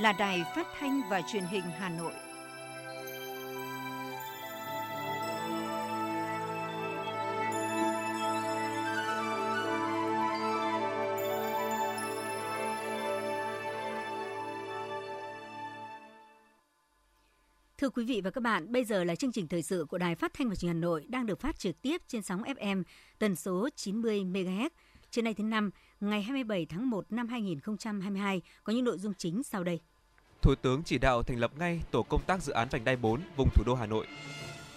là Đài Phát thanh và Truyền hình Hà Nội. Thưa quý vị và các bạn, bây giờ là chương trình thời sự của Đài Phát thanh và Truyền hình Hà Nội đang được phát trực tiếp trên sóng FM tần số 90 MHz. Trưa nay thứ năm, ngày 27 tháng 1 năm 2022 có những nội dung chính sau đây. Thủ tướng chỉ đạo thành lập ngay tổ công tác dự án vành đai 4 vùng thủ đô Hà Nội.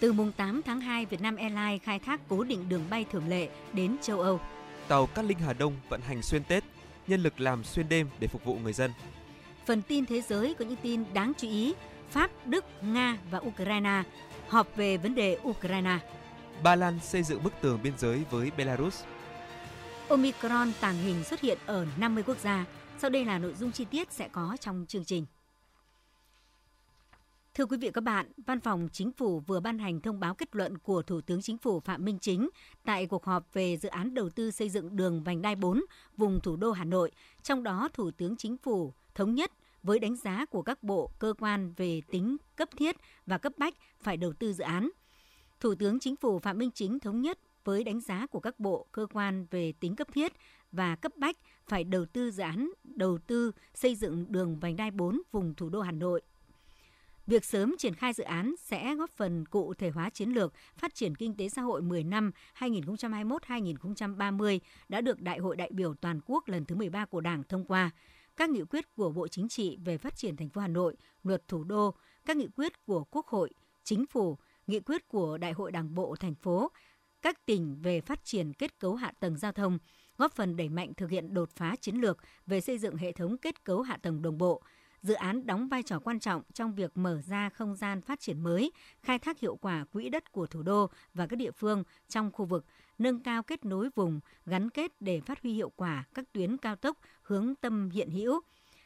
Từ mùng 8 tháng 2, Vietnam Airlines khai thác cố định đường bay thường lệ đến châu Âu. Tàu Cát Linh Hà Đông vận hành xuyên Tết, nhân lực làm xuyên đêm để phục vụ người dân. Phần tin thế giới có những tin đáng chú ý. Pháp, Đức, Nga và Ukraine họp về vấn đề Ukraine. Ba Lan xây dựng bức tường biên giới với Belarus. Omicron tàng hình xuất hiện ở 50 quốc gia. Sau đây là nội dung chi tiết sẽ có trong chương trình. Thưa quý vị và các bạn, Văn phòng Chính phủ vừa ban hành thông báo kết luận của Thủ tướng Chính phủ Phạm Minh Chính tại cuộc họp về dự án đầu tư xây dựng đường vành đai 4 vùng thủ đô Hà Nội. Trong đó, Thủ tướng Chính phủ thống nhất với đánh giá của các bộ, cơ quan về tính cấp thiết và cấp bách phải đầu tư dự án. Thủ tướng Chính phủ Phạm Minh Chính thống nhất với đánh giá của các bộ, cơ quan về tính cấp thiết và cấp bách phải đầu tư dự án đầu tư xây dựng đường vành đai 4 vùng thủ đô Hà Nội. Việc sớm triển khai dự án sẽ góp phần cụ thể hóa chiến lược phát triển kinh tế xã hội 10 năm 2021-2030 đã được Đại hội đại biểu toàn quốc lần thứ 13 của Đảng thông qua. Các nghị quyết của Bộ Chính trị về phát triển thành phố Hà Nội, luật thủ đô, các nghị quyết của Quốc hội, Chính phủ, nghị quyết của Đại hội Đảng bộ thành phố, các tỉnh về phát triển kết cấu hạ tầng giao thông, góp phần đẩy mạnh thực hiện đột phá chiến lược về xây dựng hệ thống kết cấu hạ tầng đồng bộ. Dự án đóng vai trò quan trọng trong việc mở ra không gian phát triển mới, khai thác hiệu quả quỹ đất của thủ đô và các địa phương trong khu vực, nâng cao kết nối vùng, gắn kết để phát huy hiệu quả các tuyến cao tốc hướng tâm hiện hữu,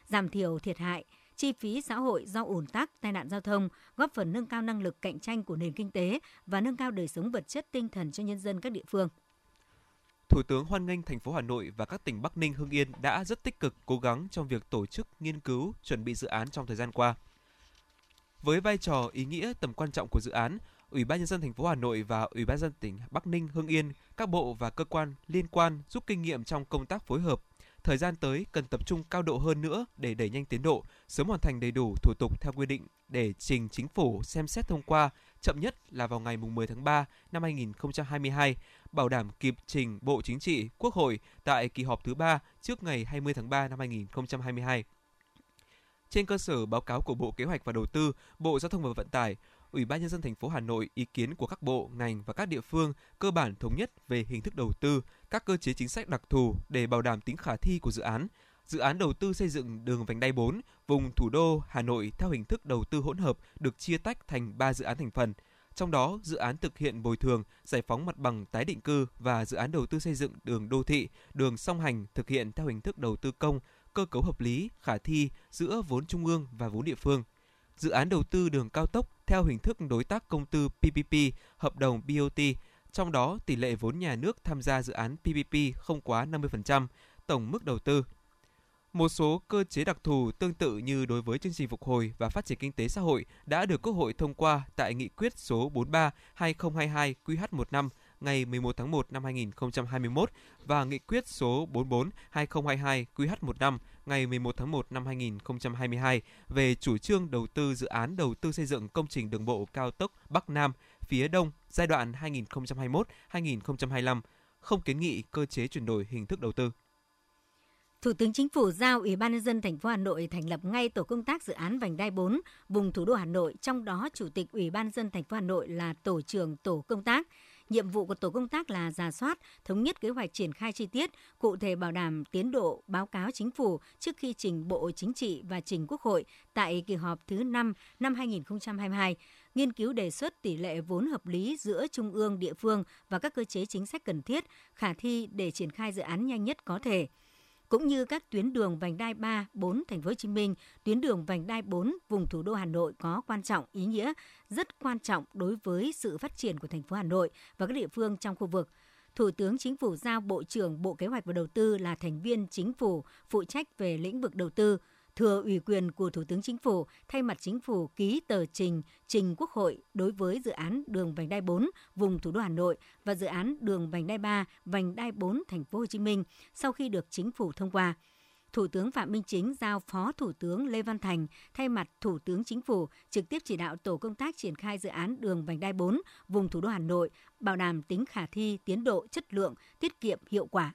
giảm thiểu thiệt hại, chi phí xã hội do ủn tắc, tai nạn giao thông, góp phần nâng cao năng lực cạnh tranh của nền kinh tế và nâng cao đời sống vật chất tinh thần cho nhân dân các địa phương. Thủ tướng hoan nghênh thành phố Hà Nội và các tỉnh Bắc Ninh, Hưng Yên đã rất tích cực cố gắng trong việc tổ chức, nghiên cứu, chuẩn bị dự án trong thời gian qua. Với vai trò ý nghĩa tầm quan trọng của dự án, Ủy ban nhân dân thành phố Hà Nội và Ủy ban dân tỉnh Bắc Ninh, Hưng Yên, các bộ và cơ quan liên quan rút kinh nghiệm trong công tác phối hợp. Thời gian tới cần tập trung cao độ hơn nữa để đẩy nhanh tiến độ, sớm hoàn thành đầy đủ thủ tục theo quy định để trình chính phủ xem xét thông qua, chậm nhất là vào ngày 10 tháng 3 năm 2022, bảo đảm kịp trình Bộ Chính trị, Quốc hội tại kỳ họp thứ 3 trước ngày 20 tháng 3 năm 2022. Trên cơ sở báo cáo của Bộ Kế hoạch và Đầu tư, Bộ Giao thông và Vận tải, Ủy ban nhân dân thành phố Hà Nội ý kiến của các bộ, ngành và các địa phương cơ bản thống nhất về hình thức đầu tư, các cơ chế chính sách đặc thù để bảo đảm tính khả thi của dự án. Dự án đầu tư xây dựng đường vành đai 4 vùng thủ đô Hà Nội theo hình thức đầu tư hỗn hợp được chia tách thành 3 dự án thành phần. Trong đó, dự án thực hiện bồi thường, giải phóng mặt bằng tái định cư và dự án đầu tư xây dựng đường đô thị, đường song hành thực hiện theo hình thức đầu tư công, cơ cấu hợp lý, khả thi giữa vốn trung ương và vốn địa phương. Dự án đầu tư đường cao tốc theo hình thức đối tác công tư PPP, hợp đồng BOT, trong đó tỷ lệ vốn nhà nước tham gia dự án PPP không quá 50%, tổng mức đầu tư. Một số cơ chế đặc thù tương tự như đối với chương trình phục hồi và phát triển kinh tế xã hội đã được Quốc hội thông qua tại nghị quyết số 43/2022 QH15 ngày 11 tháng 1 năm 2021 và nghị quyết số 44/2022 QH15 ngày 11 tháng 1 năm 2022 về chủ trương đầu tư dự án đầu tư xây dựng công trình đường bộ cao tốc Bắc Nam phía Đông giai đoạn 2021-2025, không kiến nghị cơ chế chuyển đổi hình thức đầu tư. Thủ tướng Chính phủ giao Ủy ban nhân dân thành phố Hà Nội thành lập ngay tổ công tác dự án vành đai 4 vùng thủ đô Hà Nội, trong đó Chủ tịch Ủy ban nhân dân thành phố Hà Nội là tổ trưởng tổ công tác. Nhiệm vụ của tổ công tác là giả soát, thống nhất kế hoạch triển khai chi tiết, cụ thể bảo đảm tiến độ báo cáo chính phủ trước khi trình Bộ Chính trị và trình Quốc hội tại kỳ họp thứ 5 năm 2022, nghiên cứu đề xuất tỷ lệ vốn hợp lý giữa trung ương, địa phương và các cơ chế chính sách cần thiết, khả thi để triển khai dự án nhanh nhất có thể cũng như các tuyến đường vành đai 3, 4 thành phố Hồ Chí Minh, tuyến đường vành đai 4 vùng thủ đô Hà Nội có quan trọng ý nghĩa rất quan trọng đối với sự phát triển của thành phố Hà Nội và các địa phương trong khu vực. Thủ tướng Chính phủ giao Bộ trưởng Bộ Kế hoạch và Đầu tư là thành viên chính phủ phụ trách về lĩnh vực đầu tư, thừa ủy quyền của Thủ tướng Chính phủ thay mặt Chính phủ ký tờ trình trình Quốc hội đối với dự án đường vành đai 4 vùng thủ đô Hà Nội và dự án đường vành đai 3 vành đai 4 thành phố Hồ Chí Minh sau khi được Chính phủ thông qua. Thủ tướng Phạm Minh Chính giao Phó Thủ tướng Lê Văn Thành thay mặt Thủ tướng Chính phủ trực tiếp chỉ đạo tổ công tác triển khai dự án đường vành đai 4 vùng thủ đô Hà Nội, bảo đảm tính khả thi, tiến độ, chất lượng, tiết kiệm, hiệu quả.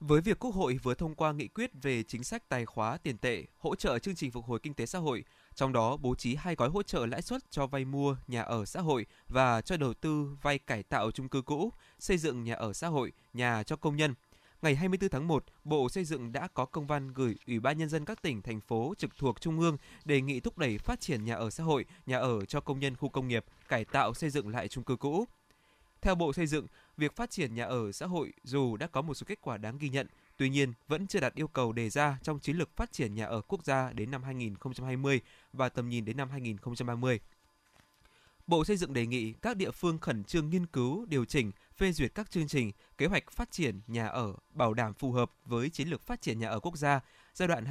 Với việc Quốc hội vừa thông qua nghị quyết về chính sách tài khóa tiền tệ, hỗ trợ chương trình phục hồi kinh tế xã hội, trong đó bố trí hai gói hỗ trợ lãi suất cho vay mua nhà ở xã hội và cho đầu tư vay cải tạo chung cư cũ, xây dựng nhà ở xã hội, nhà cho công nhân – ngày 24 tháng 1, Bộ Xây dựng đã có công văn gửi Ủy ban Nhân dân các tỉnh, thành phố trực thuộc Trung ương đề nghị thúc đẩy phát triển nhà ở xã hội, nhà ở cho công nhân khu công nghiệp, cải tạo xây dựng lại chung cư cũ. Theo Bộ Xây dựng, việc phát triển nhà ở xã hội dù đã có một số kết quả đáng ghi nhận, tuy nhiên vẫn chưa đạt yêu cầu đề ra trong chiến lược phát triển nhà ở quốc gia đến năm 2020 và tầm nhìn đến năm 2030. Bộ Xây dựng đề nghị các địa phương khẩn trương nghiên cứu, điều chỉnh, phê duyệt các chương trình, kế hoạch phát triển nhà ở bảo đảm phù hợp với chiến lược phát triển nhà ở quốc gia giai đoạn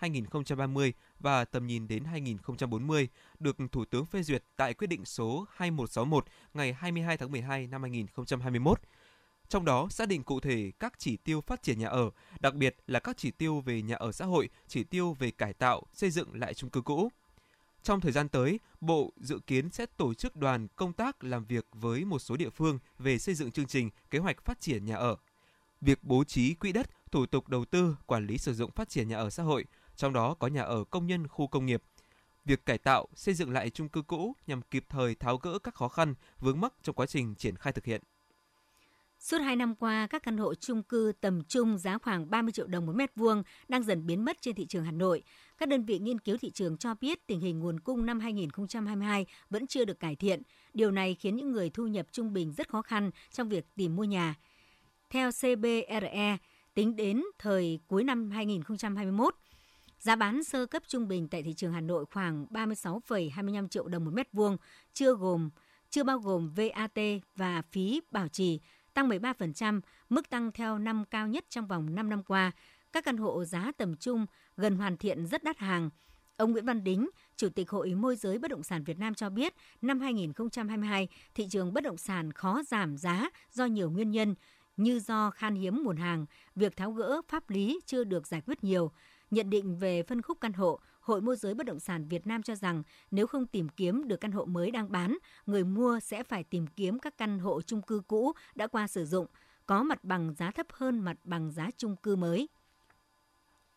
2021-2030 và tầm nhìn đến 2040 được Thủ tướng phê duyệt tại quyết định số 2161 ngày 22 tháng 12 năm 2021. Trong đó xác định cụ thể các chỉ tiêu phát triển nhà ở, đặc biệt là các chỉ tiêu về nhà ở xã hội, chỉ tiêu về cải tạo, xây dựng lại chung cư cũ. Trong thời gian tới, Bộ dự kiến sẽ tổ chức đoàn công tác làm việc với một số địa phương về xây dựng chương trình kế hoạch phát triển nhà ở. Việc bố trí quỹ đất, thủ tục đầu tư, quản lý sử dụng phát triển nhà ở xã hội, trong đó có nhà ở công nhân khu công nghiệp. Việc cải tạo, xây dựng lại chung cư cũ nhằm kịp thời tháo gỡ các khó khăn, vướng mắc trong quá trình triển khai thực hiện. Suốt 2 năm qua, các căn hộ chung cư tầm trung giá khoảng 30 triệu đồng một mét vuông đang dần biến mất trên thị trường Hà Nội. Các đơn vị nghiên cứu thị trường cho biết tình hình nguồn cung năm 2022 vẫn chưa được cải thiện. Điều này khiến những người thu nhập trung bình rất khó khăn trong việc tìm mua nhà. Theo CBRE, tính đến thời cuối năm 2021, Giá bán sơ cấp trung bình tại thị trường Hà Nội khoảng 36,25 triệu đồng một mét vuông, chưa gồm chưa bao gồm VAT và phí bảo trì, tăng 13%, mức tăng theo năm cao nhất trong vòng 5 năm qua. Các căn hộ giá tầm trung gần hoàn thiện rất đắt hàng. Ông Nguyễn Văn Đính, Chủ tịch Hội Môi giới Bất động sản Việt Nam cho biết, năm 2022, thị trường bất động sản khó giảm giá do nhiều nguyên nhân như do khan hiếm nguồn hàng, việc tháo gỡ pháp lý chưa được giải quyết nhiều. Nhận định về phân khúc căn hộ, Hội môi giới bất động sản Việt Nam cho rằng nếu không tìm kiếm được căn hộ mới đang bán, người mua sẽ phải tìm kiếm các căn hộ chung cư cũ đã qua sử dụng, có mặt bằng giá thấp hơn mặt bằng giá chung cư mới.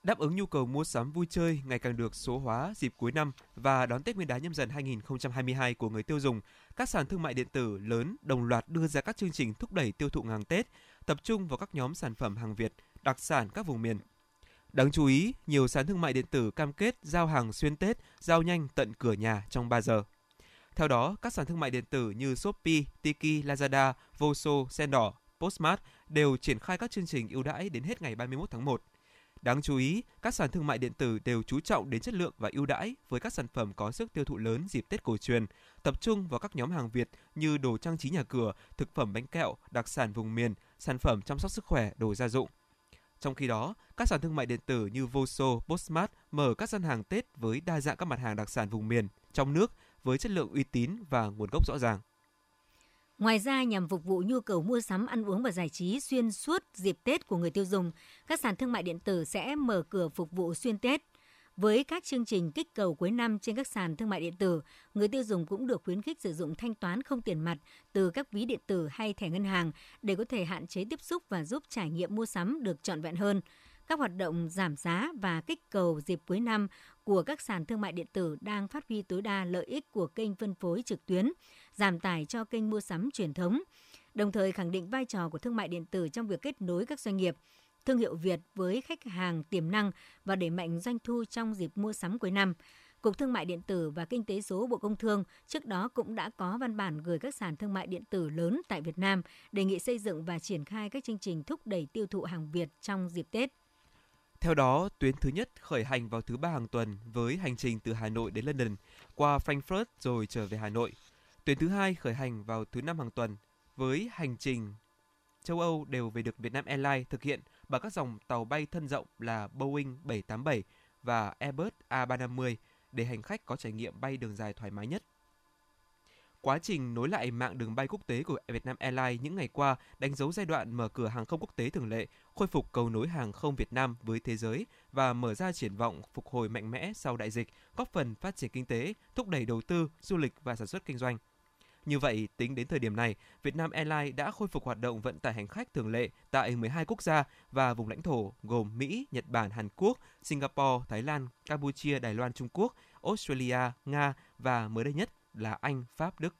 Đáp ứng nhu cầu mua sắm vui chơi ngày càng được số hóa dịp cuối năm và đón Tết Nguyên đán nhâm dần 2022 của người tiêu dùng, các sàn thương mại điện tử lớn đồng loạt đưa ra các chương trình thúc đẩy tiêu thụ hàng Tết, tập trung vào các nhóm sản phẩm hàng Việt, đặc sản các vùng miền. Đáng chú ý, nhiều sàn thương mại điện tử cam kết giao hàng xuyên Tết, giao nhanh tận cửa nhà trong 3 giờ. Theo đó, các sàn thương mại điện tử như Shopee, Tiki, Lazada, Voso, Sendor, Postmart đều triển khai các chương trình ưu đãi đến hết ngày 31 tháng 1. Đáng chú ý, các sàn thương mại điện tử đều chú trọng đến chất lượng và ưu đãi với các sản phẩm có sức tiêu thụ lớn dịp Tết cổ truyền, tập trung vào các nhóm hàng Việt như đồ trang trí nhà cửa, thực phẩm bánh kẹo, đặc sản vùng miền, sản phẩm chăm sóc sức khỏe, đồ gia dụng. Trong khi đó, các sàn thương mại điện tử như Voso, Postmart mở các gian hàng Tết với đa dạng các mặt hàng đặc sản vùng miền, trong nước với chất lượng uy tín và nguồn gốc rõ ràng. Ngoài ra, nhằm phục vụ nhu cầu mua sắm, ăn uống và giải trí xuyên suốt dịp Tết của người tiêu dùng, các sàn thương mại điện tử sẽ mở cửa phục vụ xuyên Tết. Với các chương trình kích cầu cuối năm trên các sàn thương mại điện tử, người tiêu dùng cũng được khuyến khích sử dụng thanh toán không tiền mặt từ các ví điện tử hay thẻ ngân hàng để có thể hạn chế tiếp xúc và giúp trải nghiệm mua sắm được trọn vẹn hơn. Các hoạt động giảm giá và kích cầu dịp cuối năm của các sàn thương mại điện tử đang phát huy tối đa lợi ích của kênh phân phối trực tuyến, giảm tải cho kênh mua sắm truyền thống, đồng thời khẳng định vai trò của thương mại điện tử trong việc kết nối các doanh nghiệp, thương hiệu Việt với khách hàng tiềm năng và đẩy mạnh doanh thu trong dịp mua sắm cuối năm. Cục Thương mại điện tử và Kinh tế số Bộ Công Thương trước đó cũng đã có văn bản gửi các sàn thương mại điện tử lớn tại Việt Nam đề nghị xây dựng và triển khai các chương trình thúc đẩy tiêu thụ hàng Việt trong dịp Tết. Theo đó, tuyến thứ nhất khởi hành vào thứ ba hàng tuần với hành trình từ Hà Nội đến London, qua Frankfurt rồi trở về Hà Nội. Tuyến thứ hai khởi hành vào thứ năm hàng tuần với hành trình châu Âu đều về được Vietnam Airlines thực hiện bằng các dòng tàu bay thân rộng là Boeing 787 và Airbus A350 để hành khách có trải nghiệm bay đường dài thoải mái nhất. Quá trình nối lại mạng đường bay quốc tế của Vietnam Airlines những ngày qua đánh dấu giai đoạn mở cửa hàng không quốc tế thường lệ, khôi phục cầu nối hàng không Việt Nam với thế giới và mở ra triển vọng phục hồi mạnh mẽ sau đại dịch, góp phần phát triển kinh tế, thúc đẩy đầu tư, du lịch và sản xuất kinh doanh. Như vậy, tính đến thời điểm này, Vietnam Airlines đã khôi phục hoạt động vận tải hành khách thường lệ tại 12 quốc gia và vùng lãnh thổ gồm Mỹ, Nhật Bản, Hàn Quốc, Singapore, Thái Lan, Campuchia, Đài Loan, Trung Quốc, Australia, Nga và mới đây nhất là Anh, Pháp, Đức.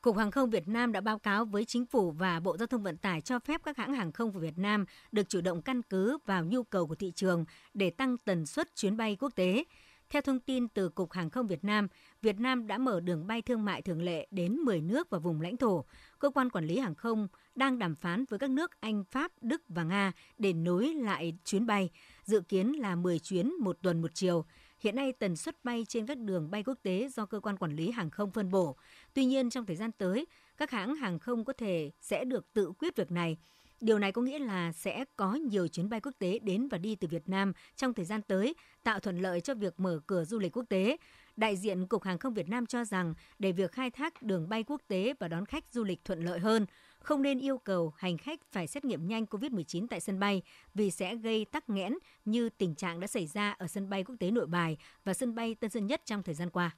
Cục Hàng không Việt Nam đã báo cáo với Chính phủ và Bộ Giao thông Vận tải cho phép các hãng hàng không của Việt Nam được chủ động căn cứ vào nhu cầu của thị trường để tăng tần suất chuyến bay quốc tế. Theo thông tin từ Cục Hàng không Việt Nam, Việt Nam đã mở đường bay thương mại thường lệ đến 10 nước và vùng lãnh thổ. Cơ quan quản lý hàng không đang đàm phán với các nước Anh, Pháp, Đức và Nga để nối lại chuyến bay, dự kiến là 10 chuyến một tuần một chiều. Hiện nay tần suất bay trên các đường bay quốc tế do cơ quan quản lý hàng không phân bổ. Tuy nhiên trong thời gian tới, các hãng hàng không có thể sẽ được tự quyết việc này. Điều này có nghĩa là sẽ có nhiều chuyến bay quốc tế đến và đi từ Việt Nam trong thời gian tới, tạo thuận lợi cho việc mở cửa du lịch quốc tế. Đại diện Cục Hàng không Việt Nam cho rằng để việc khai thác đường bay quốc tế và đón khách du lịch thuận lợi hơn, không nên yêu cầu hành khách phải xét nghiệm nhanh COVID-19 tại sân bay vì sẽ gây tắc nghẽn như tình trạng đã xảy ra ở sân bay quốc tế Nội Bài và sân bay Tân Sơn Nhất trong thời gian qua.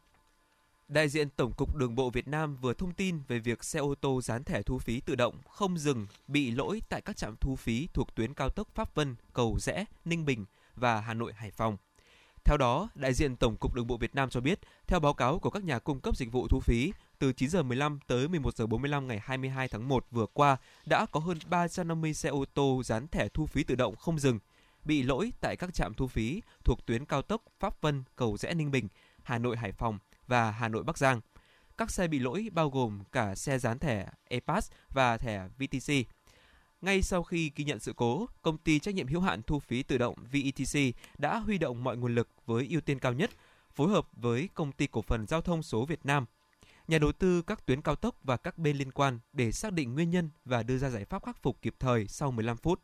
Đại diện Tổng cục Đường bộ Việt Nam vừa thông tin về việc xe ô tô dán thẻ thu phí tự động không dừng bị lỗi tại các trạm thu phí thuộc tuyến cao tốc Pháp Vân, Cầu Rẽ, Ninh Bình và Hà Nội Hải Phòng. Theo đó, đại diện Tổng cục Đường bộ Việt Nam cho biết, theo báo cáo của các nhà cung cấp dịch vụ thu phí, từ 9 giờ 15 tới 11 giờ 45 ngày 22 tháng 1 vừa qua đã có hơn 350 xe ô tô dán thẻ thu phí tự động không dừng bị lỗi tại các trạm thu phí thuộc tuyến cao tốc Pháp Vân, Cầu Rẽ Ninh Bình, Hà Nội Hải Phòng và Hà Nội Bắc Giang. Các xe bị lỗi bao gồm cả xe dán thẻ EPAS và thẻ VTC. Ngay sau khi ghi nhận sự cố, công ty trách nhiệm hữu hạn thu phí tự động VETC đã huy động mọi nguồn lực với ưu tiên cao nhất, phối hợp với công ty cổ phần giao thông số Việt Nam, nhà đầu tư các tuyến cao tốc và các bên liên quan để xác định nguyên nhân và đưa ra giải pháp khắc phục kịp thời sau 15 phút.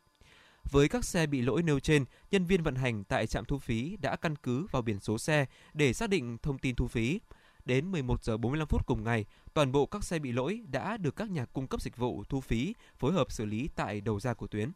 Với các xe bị lỗi nêu trên, nhân viên vận hành tại trạm thu phí đã căn cứ vào biển số xe để xác định thông tin thu phí. Đến 11 giờ 45 phút cùng ngày, toàn bộ các xe bị lỗi đã được các nhà cung cấp dịch vụ thu phí phối hợp xử lý tại đầu ra của tuyến.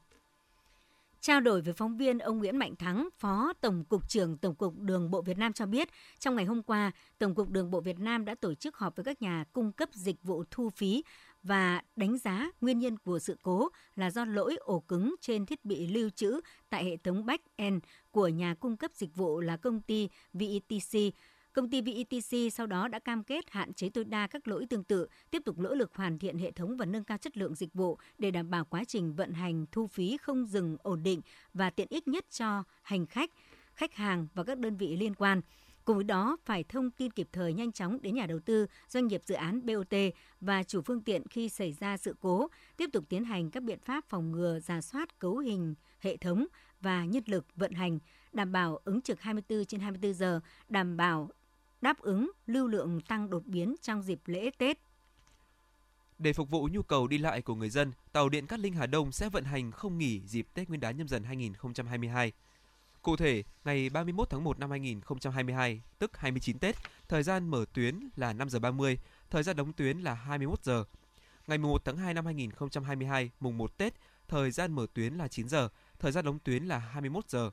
Trao đổi với phóng viên, ông Nguyễn Mạnh Thắng, Phó Tổng cục trưởng Tổng cục Đường bộ Việt Nam cho biết, trong ngày hôm qua, Tổng cục Đường bộ Việt Nam đã tổ chức họp với các nhà cung cấp dịch vụ thu phí và đánh giá nguyên nhân của sự cố là do lỗi ổ cứng trên thiết bị lưu trữ tại hệ thống back-end của nhà cung cấp dịch vụ là công ty VETC. Công ty VETC sau đó đã cam kết hạn chế tối đa các lỗi tương tự, tiếp tục nỗ lực hoàn thiện hệ thống và nâng cao chất lượng dịch vụ để đảm bảo quá trình vận hành thu phí không dừng ổn định và tiện ích nhất cho hành khách, khách hàng và các đơn vị liên quan. Cùng với đó, phải thông tin kịp thời nhanh chóng đến nhà đầu tư, doanh nghiệp dự án BOT và chủ phương tiện khi xảy ra sự cố, tiếp tục tiến hành các biện pháp phòng ngừa, giả soát cấu hình hệ thống và nhân lực vận hành, đảm bảo ứng trực 24 trên 24 giờ, đảm bảo đáp ứng lưu lượng tăng đột biến trong dịp lễ Tết. Để phục vụ nhu cầu đi lại của người dân, tàu điện Cát Linh Hà Đông sẽ vận hành không nghỉ dịp Tết Nguyên đán nhâm dần 2022. Cụ thể, ngày 31 tháng 1 năm 2022, tức 29 Tết, thời gian mở tuyến là 5 giờ 30, thời gian đóng tuyến là 21 giờ. Ngày 11 tháng 2 năm 2022, mùng 1 Tết, thời gian mở tuyến là 9 giờ, thời gian đóng tuyến là 21 giờ.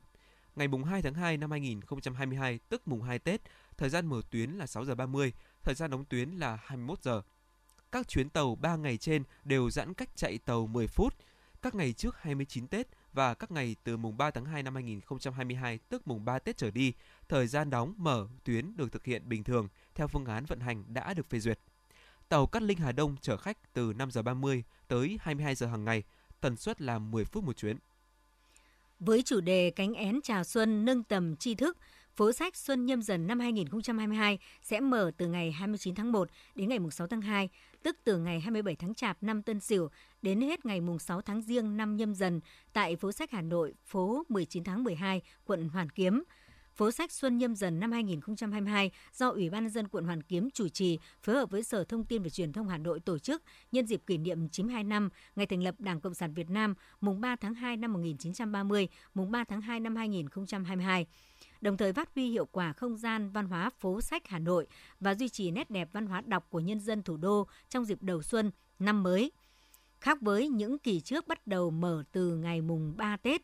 Ngày mùng 2 tháng 2 năm 2022, tức mùng 2 Tết, thời gian mở tuyến là 6 giờ 30, thời gian đóng tuyến là 21 giờ. Các chuyến tàu 3 ngày trên đều giãn cách chạy tàu 10 phút. Các ngày trước 29 Tết và các ngày từ mùng 3 tháng 2 năm 2022 tức mùng 3 Tết trở đi, thời gian đóng mở tuyến được thực hiện bình thường theo phương án vận hành đã được phê duyệt. Tàu Cát Linh Hà Đông chở khách từ 5 giờ 30 tới 22 giờ hàng ngày, tần suất là 10 phút một chuyến. Với chủ đề cánh én chào xuân nâng tầm tri thức, Phố sách Xuân Nhâm Dần năm 2022 sẽ mở từ ngày 29 tháng 1 đến ngày 6 tháng 2, tức từ ngày 27 tháng Chạp năm Tân Sửu đến hết ngày 6 tháng Giêng năm Nhâm Dần tại phố sách Hà Nội, phố 19 tháng 12, quận Hoàn Kiếm. Phố sách Xuân Nhâm Dần năm 2022 do Ủy ban nhân dân quận Hoàn Kiếm chủ trì, phối hợp với Sở Thông tin và Truyền thông Hà Nội tổ chức nhân dịp kỷ niệm 92 năm ngày thành lập Đảng Cộng sản Việt Nam, mùng 3 tháng 2 năm 1930, mùng 3 tháng 2 năm 2022 đồng thời phát huy hiệu quả không gian văn hóa phố sách Hà Nội và duy trì nét đẹp văn hóa đọc của nhân dân thủ đô trong dịp đầu xuân, năm mới. Khác với những kỳ trước bắt đầu mở từ ngày mùng 3 Tết,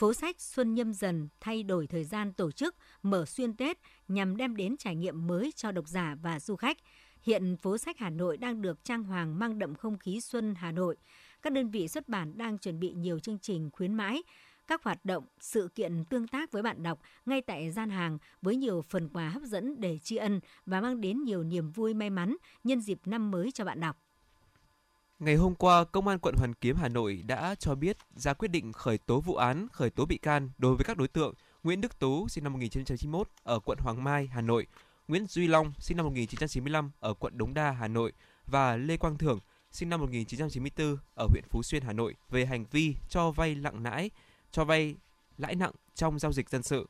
phố sách Xuân Nhâm Dần thay đổi thời gian tổ chức mở xuyên Tết nhằm đem đến trải nghiệm mới cho độc giả và du khách. Hiện phố sách Hà Nội đang được trang hoàng mang đậm không khí xuân Hà Nội. Các đơn vị xuất bản đang chuẩn bị nhiều chương trình khuyến mãi, các hoạt động, sự kiện tương tác với bạn đọc ngay tại gian hàng với nhiều phần quà hấp dẫn để tri ân và mang đến nhiều niềm vui may mắn nhân dịp năm mới cho bạn đọc. Ngày hôm qua, Công an quận Hoàn Kiếm Hà Nội đã cho biết ra quyết định khởi tố vụ án, khởi tố bị can đối với các đối tượng Nguyễn Đức Tú sinh năm 1991 ở quận Hoàng Mai, Hà Nội, Nguyễn Duy Long sinh năm 1995 ở quận Đống Đa, Hà Nội và Lê Quang Thưởng sinh năm 1994 ở huyện Phú Xuyên, Hà Nội về hành vi cho vay nặng lãi, cho vay lãi nặng trong giao dịch dân sự.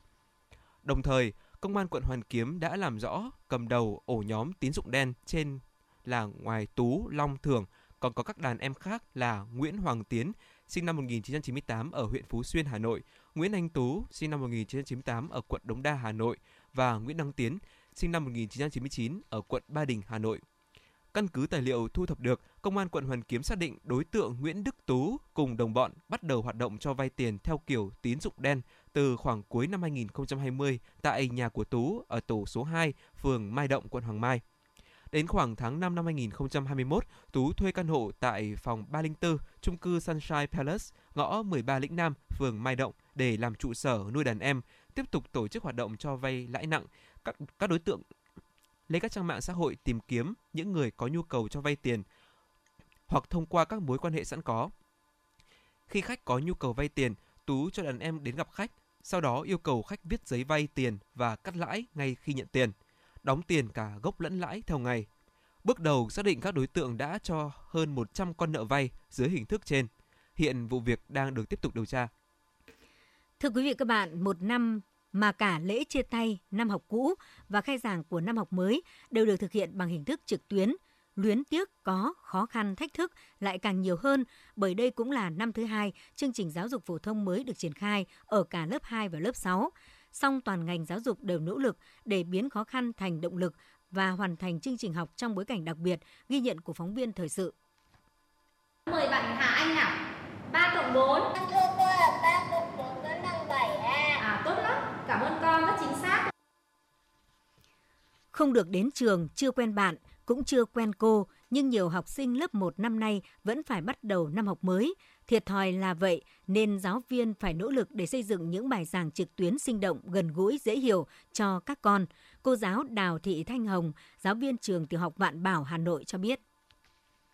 Đồng thời, Công an quận Hoàn Kiếm đã làm rõ cầm đầu ổ nhóm tín dụng đen trên là ngoài Tú, Long, Thường – còn có các đàn em khác là Nguyễn Hoàng Tiến, sinh năm 1998 ở huyện Phú Xuyên, Hà Nội, Nguyễn Anh Tú, sinh năm 1998 ở quận Đống Đa, Hà Nội và Nguyễn Đăng Tiến, sinh năm 1999 ở quận Ba Đình, Hà Nội. Căn cứ tài liệu thu thập được, Công an quận Hoàn Kiếm xác định đối tượng Nguyễn Đức Tú cùng đồng bọn bắt đầu hoạt động cho vay tiền theo kiểu tín dụng đen từ khoảng cuối năm 2020 tại nhà của Tú ở tổ số 2, phường Mai Động, quận Hoàng Mai. Đến khoảng tháng 5 năm 2021, Tú thuê căn hộ tại phòng 304, trung cư Sunshine Palace, ngõ 13 Lĩnh Nam, phường Mai Động để làm trụ sở nuôi đàn em, tiếp tục tổ chức hoạt động cho vay lãi nặng. Các các đối tượng lấy các trang mạng xã hội tìm kiếm những người có nhu cầu cho vay tiền hoặc thông qua các mối quan hệ sẵn có. Khi khách có nhu cầu vay tiền, Tú cho đàn em đến gặp khách, sau đó yêu cầu khách viết giấy vay tiền và cắt lãi ngay khi nhận tiền đóng tiền cả gốc lẫn lãi theo ngày. Bước đầu xác định các đối tượng đã cho hơn 100 con nợ vay dưới hình thức trên. Hiện vụ việc đang được tiếp tục điều tra. Thưa quý vị các bạn, một năm mà cả lễ chia tay năm học cũ và khai giảng của năm học mới đều được thực hiện bằng hình thức trực tuyến. Luyến tiếc có khó khăn thách thức lại càng nhiều hơn bởi đây cũng là năm thứ hai chương trình giáo dục phổ thông mới được triển khai ở cả lớp 2 và lớp 6 song toàn ngành giáo dục đều nỗ lực để biến khó khăn thành động lực và hoàn thành chương trình học trong bối cảnh đặc biệt, ghi nhận của phóng viên thời sự. Mời bạn Hà Anh nào. 3 cộng 4. Con thưa cô là 3 cộng 4 vẫn bằng 7 à. À tốt lắm, cảm ơn con rất chính xác. Không được đến trường, chưa quen bạn, cũng chưa quen cô, nhưng nhiều học sinh lớp 1 năm nay vẫn phải bắt đầu năm học mới. Thiệt thòi là vậy nên giáo viên phải nỗ lực để xây dựng những bài giảng trực tuyến sinh động, gần gũi, dễ hiểu cho các con. Cô giáo Đào Thị Thanh Hồng, giáo viên trường tiểu học Vạn Bảo Hà Nội cho biết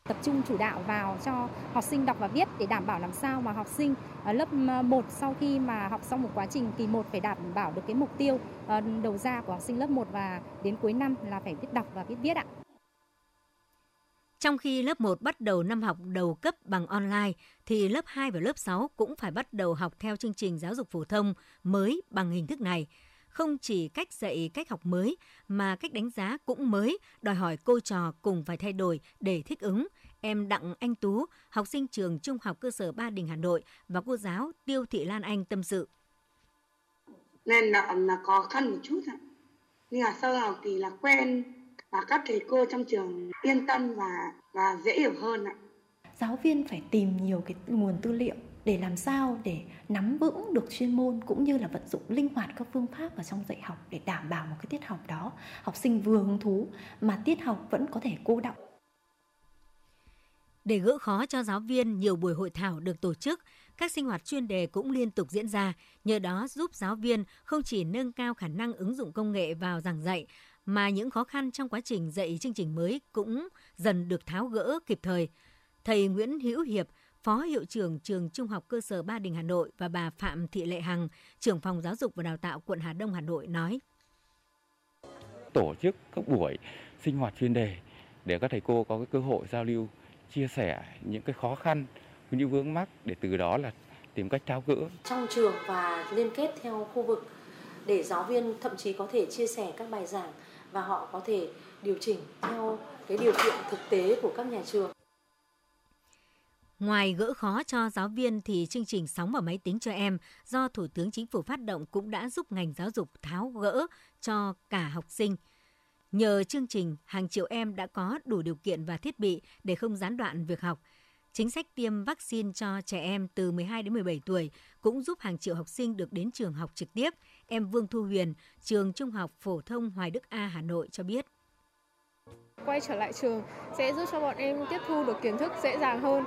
tập trung chủ đạo vào cho học sinh đọc và viết để đảm bảo làm sao mà học sinh ờ, lớp 1 sau khi mà học xong một quá trình kỳ 1 phải đảm bảo được cái mục tiêu ờ, đầu ra của học sinh lớp 1 và đến cuối năm là phải biết đọc và biết viết ạ. Trong khi lớp 1 bắt đầu năm học đầu cấp bằng online, thì lớp 2 và lớp 6 cũng phải bắt đầu học theo chương trình giáo dục phổ thông mới bằng hình thức này. Không chỉ cách dạy cách học mới, mà cách đánh giá cũng mới, đòi hỏi cô trò cùng phải thay đổi để thích ứng. Em Đặng Anh Tú, học sinh trường Trung học cơ sở Ba Đình Hà Nội và cô giáo Tiêu Thị Lan Anh tâm sự. Nên là, là khó khăn một chút ạ. Nhưng mà sau học kỳ là quen và các thầy cô trong trường yên tâm và và dễ hiểu hơn ạ. Giáo viên phải tìm nhiều cái nguồn tư liệu để làm sao để nắm vững được chuyên môn cũng như là vận dụng linh hoạt các phương pháp vào trong dạy học để đảm bảo một cái tiết học đó học sinh vừa hứng thú mà tiết học vẫn có thể cô động. Để gỡ khó cho giáo viên, nhiều buổi hội thảo được tổ chức, các sinh hoạt chuyên đề cũng liên tục diễn ra, nhờ đó giúp giáo viên không chỉ nâng cao khả năng ứng dụng công nghệ vào giảng dạy mà những khó khăn trong quá trình dạy chương trình mới cũng dần được tháo gỡ kịp thời. Thầy Nguyễn Hữu Hiệp, Phó Hiệu trưởng Trường Trung học cơ sở Ba Đình Hà Nội và bà Phạm Thị Lệ Hằng, trưởng phòng giáo dục và đào tạo quận Hà Đông Hà Nội nói. Tổ chức các buổi sinh hoạt chuyên đề để các thầy cô có cái cơ hội giao lưu, chia sẻ những cái khó khăn, những vướng mắc để từ đó là tìm cách tháo gỡ. Trong trường và liên kết theo khu vực để giáo viên thậm chí có thể chia sẻ các bài giảng và họ có thể điều chỉnh theo cái điều kiện thực tế của các nhà trường. Ngoài gỡ khó cho giáo viên thì chương trình Sóng và máy tính cho em do Thủ tướng Chính phủ phát động cũng đã giúp ngành giáo dục tháo gỡ cho cả học sinh. Nhờ chương trình, hàng triệu em đã có đủ điều kiện và thiết bị để không gián đoạn việc học. Chính sách tiêm vaccine cho trẻ em từ 12 đến 17 tuổi cũng giúp hàng triệu học sinh được đến trường học trực tiếp. Em Vương Thu Huyền, trường Trung học phổ thông Hoài Đức A Hà Nội cho biết. Quay trở lại trường sẽ giúp cho bọn em tiếp thu được kiến thức dễ dàng hơn.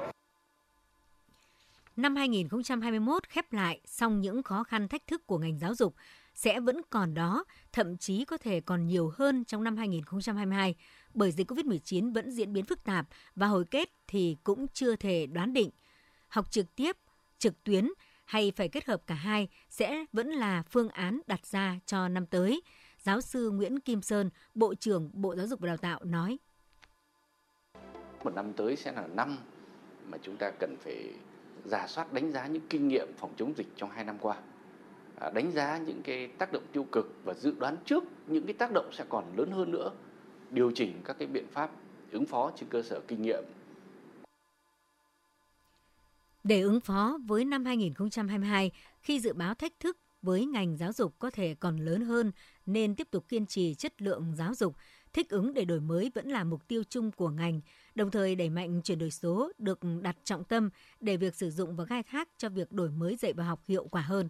Năm 2021 khép lại, song những khó khăn thách thức của ngành giáo dục sẽ vẫn còn đó, thậm chí có thể còn nhiều hơn trong năm 2022, bởi dịch COVID-19 vẫn diễn biến phức tạp và hồi kết thì cũng chưa thể đoán định. Học trực tiếp, trực tuyến hay phải kết hợp cả hai sẽ vẫn là phương án đặt ra cho năm tới. Giáo sư Nguyễn Kim Sơn, Bộ trưởng Bộ Giáo dục và Đào tạo nói. Một năm tới sẽ là năm mà chúng ta cần phải giả soát đánh giá những kinh nghiệm phòng chống dịch trong hai năm qua à, đánh giá những cái tác động tiêu cực và dự đoán trước những cái tác động sẽ còn lớn hơn nữa điều chỉnh các cái biện pháp ứng phó trên cơ sở kinh nghiệm để ứng phó với năm 2022 khi dự báo thách thức với ngành giáo dục có thể còn lớn hơn nên tiếp tục kiên trì chất lượng giáo dục, thích ứng để đổi mới vẫn là mục tiêu chung của ngành, đồng thời đẩy mạnh chuyển đổi số được đặt trọng tâm để việc sử dụng và khai thác cho việc đổi mới dạy và học hiệu quả hơn.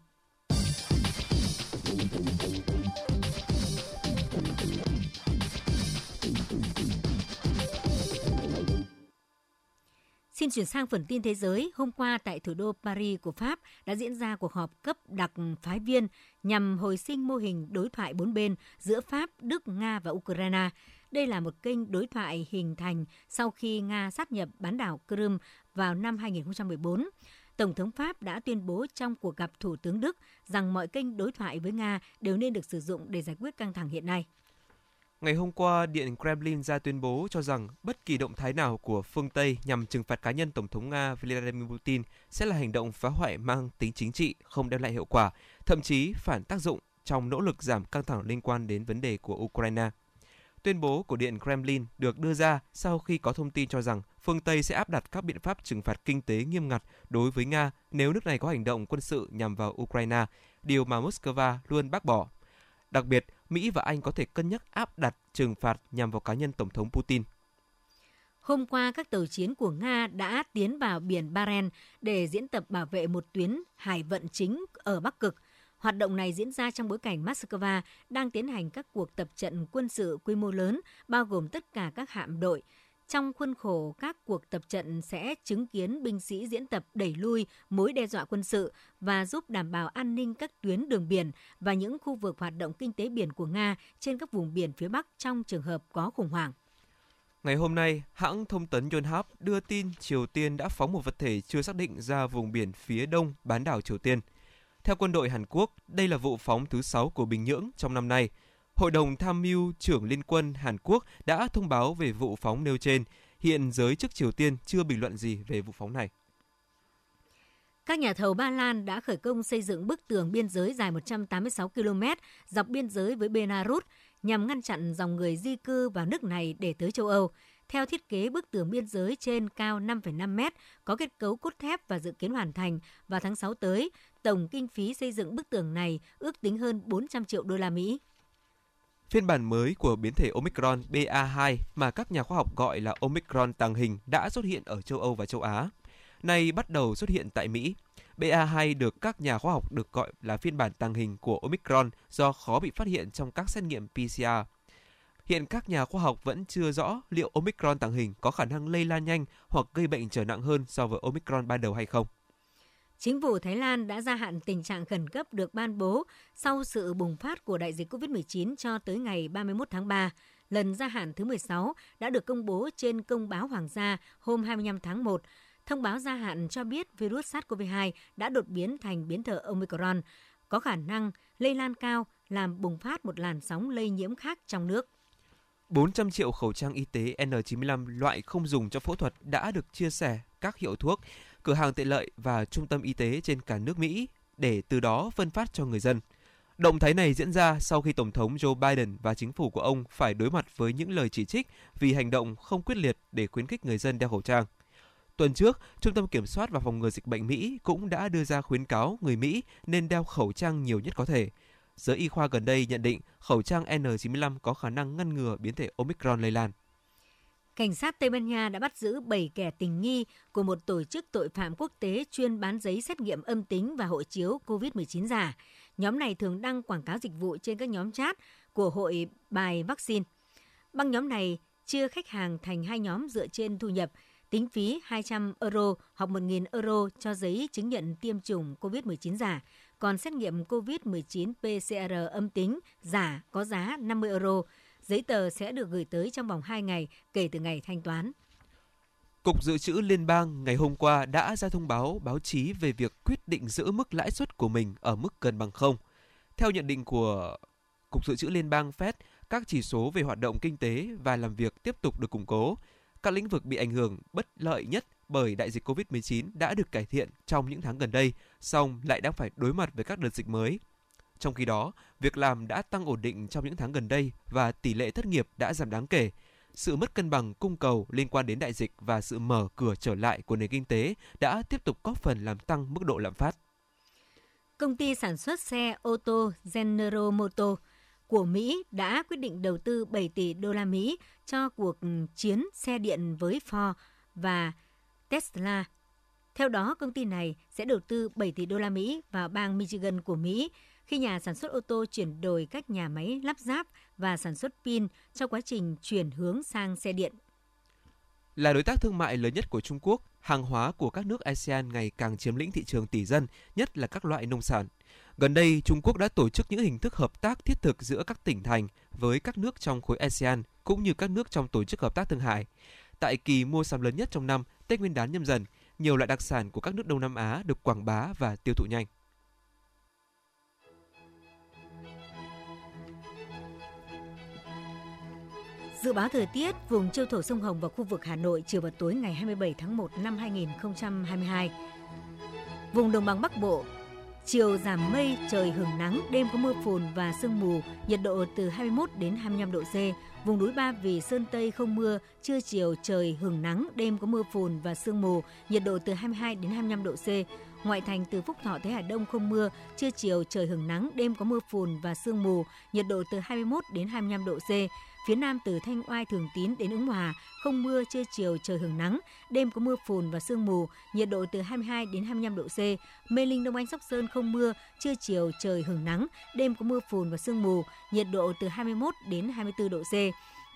Xin chuyển sang phần tin thế giới. Hôm qua tại thủ đô Paris của Pháp đã diễn ra cuộc họp cấp đặc phái viên nhằm hồi sinh mô hình đối thoại bốn bên giữa Pháp, Đức, Nga và Ukraine. Đây là một kênh đối thoại hình thành sau khi Nga sát nhập bán đảo Crimea vào năm 2014. Tổng thống Pháp đã tuyên bố trong cuộc gặp Thủ tướng Đức rằng mọi kênh đối thoại với Nga đều nên được sử dụng để giải quyết căng thẳng hiện nay. Ngày hôm qua, Điện Kremlin ra tuyên bố cho rằng bất kỳ động thái nào của phương Tây nhằm trừng phạt cá nhân Tổng thống Nga Vladimir Putin sẽ là hành động phá hoại mang tính chính trị, không đem lại hiệu quả, thậm chí phản tác dụng trong nỗ lực giảm căng thẳng liên quan đến vấn đề của Ukraine. Tuyên bố của Điện Kremlin được đưa ra sau khi có thông tin cho rằng phương Tây sẽ áp đặt các biện pháp trừng phạt kinh tế nghiêm ngặt đối với Nga nếu nước này có hành động quân sự nhằm vào Ukraine, điều mà Moscow luôn bác bỏ. Đặc biệt, Mỹ và Anh có thể cân nhắc áp đặt trừng phạt nhằm vào cá nhân Tổng thống Putin. Hôm qua, các tàu chiến của Nga đã tiến vào biển Baren để diễn tập bảo vệ một tuyến hải vận chính ở Bắc Cực. Hoạt động này diễn ra trong bối cảnh Moscow đang tiến hành các cuộc tập trận quân sự quy mô lớn, bao gồm tất cả các hạm đội, trong khuôn khổ các cuộc tập trận sẽ chứng kiến binh sĩ diễn tập đẩy lui mối đe dọa quân sự và giúp đảm bảo an ninh các tuyến đường biển và những khu vực hoạt động kinh tế biển của Nga trên các vùng biển phía Bắc trong trường hợp có khủng hoảng. Ngày hôm nay, hãng thông tấn Yonhap đưa tin Triều Tiên đã phóng một vật thể chưa xác định ra vùng biển phía đông bán đảo Triều Tiên. Theo quân đội Hàn Quốc, đây là vụ phóng thứ 6 của Bình Nhưỡng trong năm nay – Hội đồng tham mưu trưởng Liên quân Hàn Quốc đã thông báo về vụ phóng nêu trên. Hiện giới chức Triều Tiên chưa bình luận gì về vụ phóng này. Các nhà thầu Ba Lan đã khởi công xây dựng bức tường biên giới dài 186 km dọc biên giới với Belarus nhằm ngăn chặn dòng người di cư vào nước này để tới châu Âu. Theo thiết kế, bức tường biên giới trên cao 5,5 mét, có kết cấu cốt thép và dự kiến hoàn thành vào tháng 6 tới. Tổng kinh phí xây dựng bức tường này ước tính hơn 400 triệu đô la Mỹ. Phiên bản mới của biến thể Omicron BA2 mà các nhà khoa học gọi là Omicron tàng hình đã xuất hiện ở châu Âu và châu Á. Nay bắt đầu xuất hiện tại Mỹ. BA2 được các nhà khoa học được gọi là phiên bản tàng hình của Omicron do khó bị phát hiện trong các xét nghiệm PCR. Hiện các nhà khoa học vẫn chưa rõ liệu Omicron tàng hình có khả năng lây lan nhanh hoặc gây bệnh trở nặng hơn so với Omicron ban đầu hay không. Chính phủ Thái Lan đã gia hạn tình trạng khẩn cấp được ban bố sau sự bùng phát của đại dịch COVID-19 cho tới ngày 31 tháng 3. Lần gia hạn thứ 16 đã được công bố trên công báo Hoàng gia hôm 25 tháng 1. Thông báo gia hạn cho biết virus SARS-CoV-2 đã đột biến thành biến thể Omicron, có khả năng lây lan cao, làm bùng phát một làn sóng lây nhiễm khác trong nước. 400 triệu khẩu trang y tế N95 loại không dùng cho phẫu thuật đã được chia sẻ các hiệu thuốc cửa hàng tiện lợi và trung tâm y tế trên cả nước Mỹ để từ đó phân phát cho người dân. Động thái này diễn ra sau khi Tổng thống Joe Biden và chính phủ của ông phải đối mặt với những lời chỉ trích vì hành động không quyết liệt để khuyến khích người dân đeo khẩu trang. Tuần trước, Trung tâm Kiểm soát và Phòng ngừa Dịch bệnh Mỹ cũng đã đưa ra khuyến cáo người Mỹ nên đeo khẩu trang nhiều nhất có thể. Giới y khoa gần đây nhận định khẩu trang N95 có khả năng ngăn ngừa biến thể Omicron lây lan. Cảnh sát Tây Ban Nha đã bắt giữ 7 kẻ tình nghi của một tổ chức tội phạm quốc tế chuyên bán giấy xét nghiệm âm tính và hộ chiếu COVID-19 giả. Nhóm này thường đăng quảng cáo dịch vụ trên các nhóm chat của hội bài vaccine. Băng nhóm này chia khách hàng thành hai nhóm dựa trên thu nhập, tính phí 200 euro hoặc 1.000 euro cho giấy chứng nhận tiêm chủng COVID-19 giả, còn xét nghiệm COVID-19 PCR âm tính giả có giá 50 euro. Giấy tờ sẽ được gửi tới trong vòng 2 ngày kể từ ngày thanh toán. Cục Dự trữ Liên bang ngày hôm qua đã ra thông báo báo chí về việc quyết định giữ mức lãi suất của mình ở mức gần bằng không. Theo nhận định của Cục Dự trữ Liên bang Fed, các chỉ số về hoạt động kinh tế và làm việc tiếp tục được củng cố. Các lĩnh vực bị ảnh hưởng bất lợi nhất bởi đại dịch COVID-19 đã được cải thiện trong những tháng gần đây, song lại đang phải đối mặt với các đợt dịch mới. Trong khi đó, việc làm đã tăng ổn định trong những tháng gần đây và tỷ lệ thất nghiệp đã giảm đáng kể. Sự mất cân bằng cung cầu liên quan đến đại dịch và sự mở cửa trở lại của nền kinh tế đã tiếp tục góp phần làm tăng mức độ lạm phát. Công ty sản xuất xe ô tô General Motors của Mỹ đã quyết định đầu tư 7 tỷ đô la Mỹ cho cuộc chiến xe điện với Ford và Tesla. Theo đó, công ty này sẽ đầu tư 7 tỷ đô la Mỹ vào bang Michigan của Mỹ khi nhà sản xuất ô tô chuyển đổi các nhà máy lắp ráp và sản xuất pin trong quá trình chuyển hướng sang xe điện. Là đối tác thương mại lớn nhất của Trung Quốc, hàng hóa của các nước ASEAN ngày càng chiếm lĩnh thị trường tỷ dân, nhất là các loại nông sản. Gần đây, Trung Quốc đã tổ chức những hình thức hợp tác thiết thực giữa các tỉnh thành với các nước trong khối ASEAN cũng như các nước trong tổ chức hợp tác thương mại. Tại kỳ mua sắm lớn nhất trong năm, Tết Nguyên đán nhâm dần, nhiều loại đặc sản của các nước Đông Nam Á được quảng bá và tiêu thụ nhanh. Dự báo thời tiết vùng châu thổ sông Hồng và khu vực Hà Nội chiều và tối ngày 27 tháng 1 năm 2022. Vùng đồng bằng Bắc Bộ Chiều giảm mây, trời hưởng nắng, đêm có mưa phùn và sương mù, nhiệt độ từ 21 đến 25 độ C. Vùng núi Ba Vì Sơn Tây không mưa, trưa chiều trời hưởng nắng, đêm có mưa phùn và sương mù, nhiệt độ từ 22 đến 25 độ C. Ngoại thành từ Phúc Thọ tới Hà Đông không mưa, trưa chiều trời hưởng nắng, đêm có mưa phùn và sương mù, nhiệt độ từ 21 đến 25 độ C. Phía Nam từ Thanh Oai Thường Tín đến Ứng Hòa, không mưa, trưa chiều trời hưởng nắng, đêm có mưa phùn và sương mù, nhiệt độ từ 22 đến 25 độ C. Mê Linh Đông Anh Sóc Sơn không mưa, trưa chiều trời hưởng nắng, đêm có mưa phùn và sương mù, nhiệt độ từ 21 đến 24 độ C.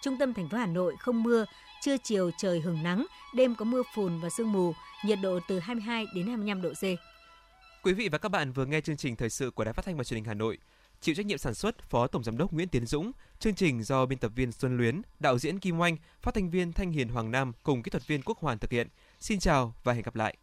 Trung tâm thành phố Hà Nội không mưa, trưa chiều trời hưởng nắng, đêm có mưa phùn và sương mù, nhiệt độ từ 22 đến 25 độ C. Quý vị và các bạn vừa nghe chương trình thời sự của Đài Phát thanh và Truyền hình Hà Nội. Chịu trách nhiệm sản xuất Phó Tổng giám đốc Nguyễn Tiến Dũng, chương trình do biên tập viên Xuân Luyến, đạo diễn Kim Oanh, phát thanh viên Thanh Hiền Hoàng Nam cùng kỹ thuật viên Quốc Hoàn thực hiện. Xin chào và hẹn gặp lại.